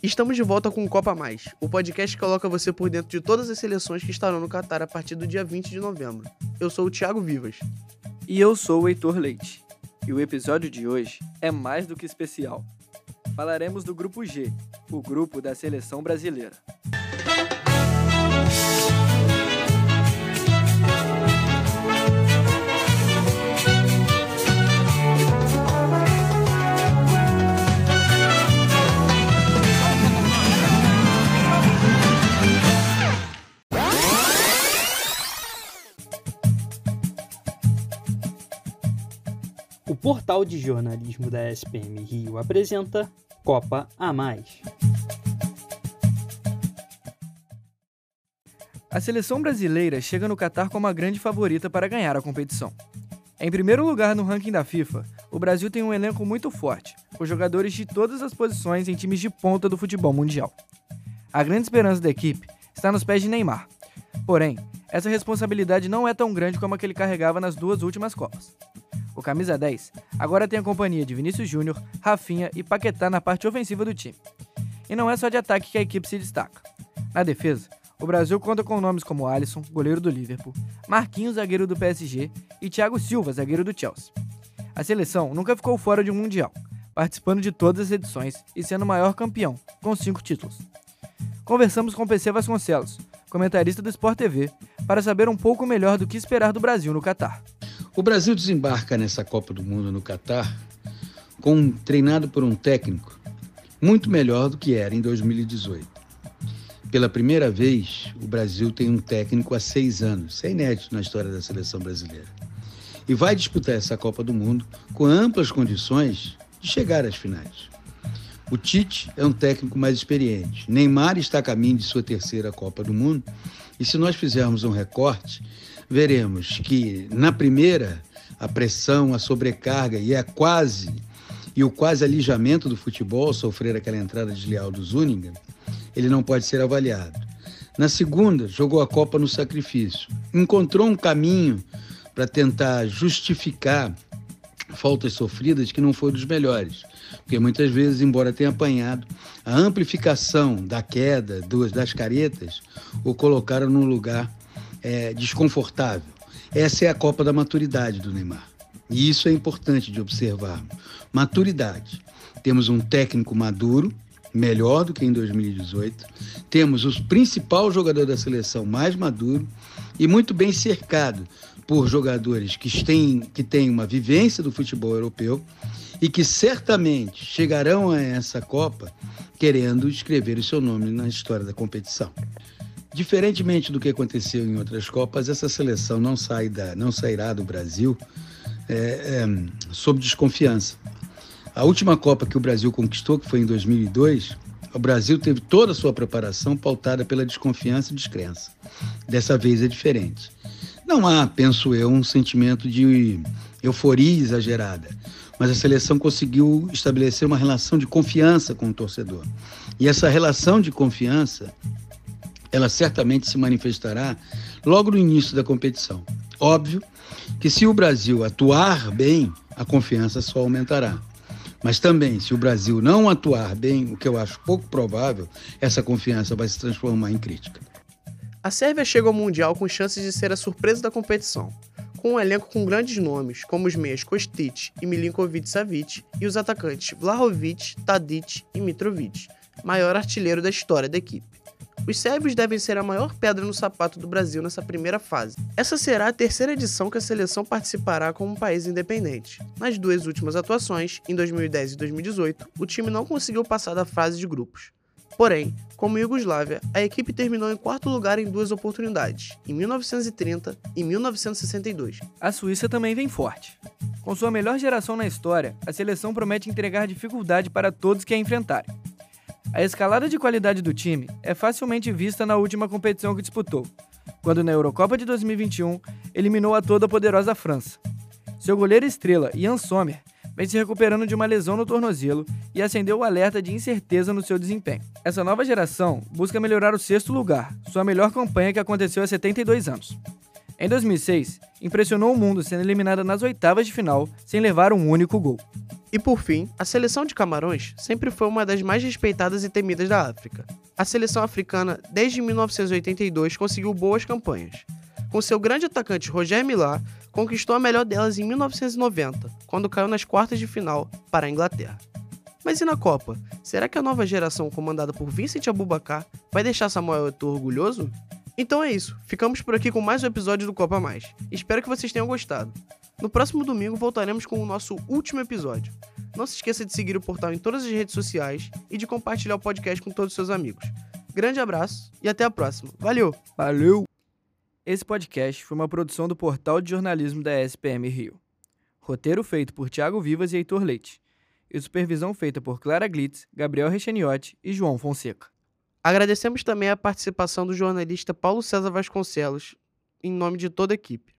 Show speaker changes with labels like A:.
A: Estamos de volta com o Copa Mais, o podcast que coloca você por dentro de todas as seleções que estarão no Catar a partir do dia 20 de novembro. Eu sou o Thiago Vivas.
B: E eu sou o Heitor Leite. E o episódio de hoje é mais do que especial. Falaremos do Grupo G, o grupo da seleção brasileira.
C: Portal de jornalismo da SPM Rio apresenta Copa a Mais.
B: A seleção brasileira chega no Catar como a grande favorita para ganhar a competição. Em primeiro lugar no ranking da FIFA, o Brasil tem um elenco muito forte, com jogadores de todas as posições em times de ponta do futebol mundial. A grande esperança da equipe está nos pés de Neymar. Porém, essa responsabilidade não é tão grande como a que ele carregava nas duas últimas Copas. O camisa 10 agora tem a companhia de Vinícius Júnior, Rafinha e Paquetá na parte ofensiva do time. E não é só de ataque que a equipe se destaca. Na defesa, o Brasil conta com nomes como Alisson, goleiro do Liverpool, Marquinhos, zagueiro do PSG e Thiago Silva, zagueiro do Chelsea. A seleção nunca ficou fora de um Mundial, participando de todas as edições e sendo o maior campeão, com cinco títulos. Conversamos com PC Vasconcelos, comentarista do Sport TV, para saber um pouco melhor do que esperar do Brasil no Catar.
D: O Brasil desembarca nessa Copa do Mundo no Catar com treinado por um técnico muito melhor do que era em 2018. Pela primeira vez, o Brasil tem um técnico há seis anos, isso é inédito na história da seleção brasileira. E vai disputar essa Copa do Mundo com amplas condições de chegar às finais. O Tite é um técnico mais experiente. Neymar está a caminho de sua terceira Copa do Mundo. E se nós fizermos um recorte, veremos que na primeira a pressão, a sobrecarga e a quase e o quase alijamento do futebol sofrer aquela entrada desleal do Zúñiga, ele não pode ser avaliado. Na segunda, jogou a Copa no sacrifício. Encontrou um caminho para tentar justificar faltas sofridas que não foram dos melhores. Porque muitas vezes, embora tenha apanhado, a amplificação da queda das caretas o colocaram num lugar é, desconfortável. Essa é a Copa da Maturidade do Neymar. E isso é importante de observar. Maturidade. Temos um técnico maduro, melhor do que em 2018. Temos o principal jogador da seleção mais maduro e muito bem cercado por jogadores que têm, que têm uma vivência do futebol europeu e que certamente chegarão a essa Copa querendo escrever o seu nome na história da competição. Diferentemente do que aconteceu em outras Copas, essa seleção não, sai da, não sairá do Brasil é, é, sob desconfiança. A última Copa que o Brasil conquistou, que foi em 2002, o Brasil teve toda a sua preparação pautada pela desconfiança e descrença. Dessa vez é diferente. Não há, penso eu, um sentimento de euforia exagerada, mas a seleção conseguiu estabelecer uma relação de confiança com o torcedor. E essa relação de confiança ela certamente se manifestará logo no início da competição. Óbvio que se o Brasil atuar bem, a confiança só aumentará. Mas também, se o Brasil não atuar bem, o que eu acho pouco provável, essa confiança vai se transformar em crítica.
A: A Sérvia chega ao Mundial com chances de ser a surpresa da competição, com um elenco com grandes nomes, como os meias Kostic e Milinkovic-Savic, e os atacantes Vlahovic, Tadic e Mitrovic, maior artilheiro da história da equipe. Os sérvios devem ser a maior pedra no sapato do Brasil nessa primeira fase. Essa será a terceira edição que a seleção participará como um país independente. Nas duas últimas atuações, em 2010 e 2018, o time não conseguiu passar da fase de grupos. Porém, como Iugoslávia, a equipe terminou em quarto lugar em duas oportunidades, em 1930 e 1962.
B: A Suíça também vem forte. Com sua melhor geração na história, a seleção promete entregar dificuldade para todos que a enfrentarem. A escalada de qualidade do time é facilmente vista na última competição que disputou, quando na Eurocopa de 2021 eliminou a toda poderosa França. Seu goleiro estrela, Ian Sommer, vem se recuperando de uma lesão no tornozelo e acendeu o alerta de incerteza no seu desempenho. Essa nova geração busca melhorar o sexto lugar, sua melhor campanha que aconteceu há 72 anos. Em 2006, impressionou o mundo sendo eliminada nas oitavas de final sem levar um único gol.
A: E por fim, a seleção de Camarões sempre foi uma das mais respeitadas e temidas da África. A seleção africana, desde 1982, conseguiu boas campanhas. Com seu grande atacante Roger Milá, conquistou a melhor delas em 1990, quando caiu nas quartas de final para a Inglaterra. Mas e na Copa? Será que a nova geração comandada por Vincent Abubakar vai deixar Samuel Eto'o orgulhoso? Então é isso, ficamos por aqui com mais um episódio do Copa Mais. Espero que vocês tenham gostado. No próximo domingo voltaremos com o nosso último episódio. Não se esqueça de seguir o portal em todas as redes sociais e de compartilhar o podcast com todos os seus amigos. Grande abraço e até a próxima. Valeu!
B: Valeu! Esse podcast foi uma produção do portal de jornalismo da SPM Rio. Roteiro feito por Thiago Vivas e Heitor Leite. E supervisão feita por Clara Glitz, Gabriel Recheniotti e João Fonseca.
A: Agradecemos também a participação do jornalista Paulo César Vasconcelos, em nome de toda a equipe.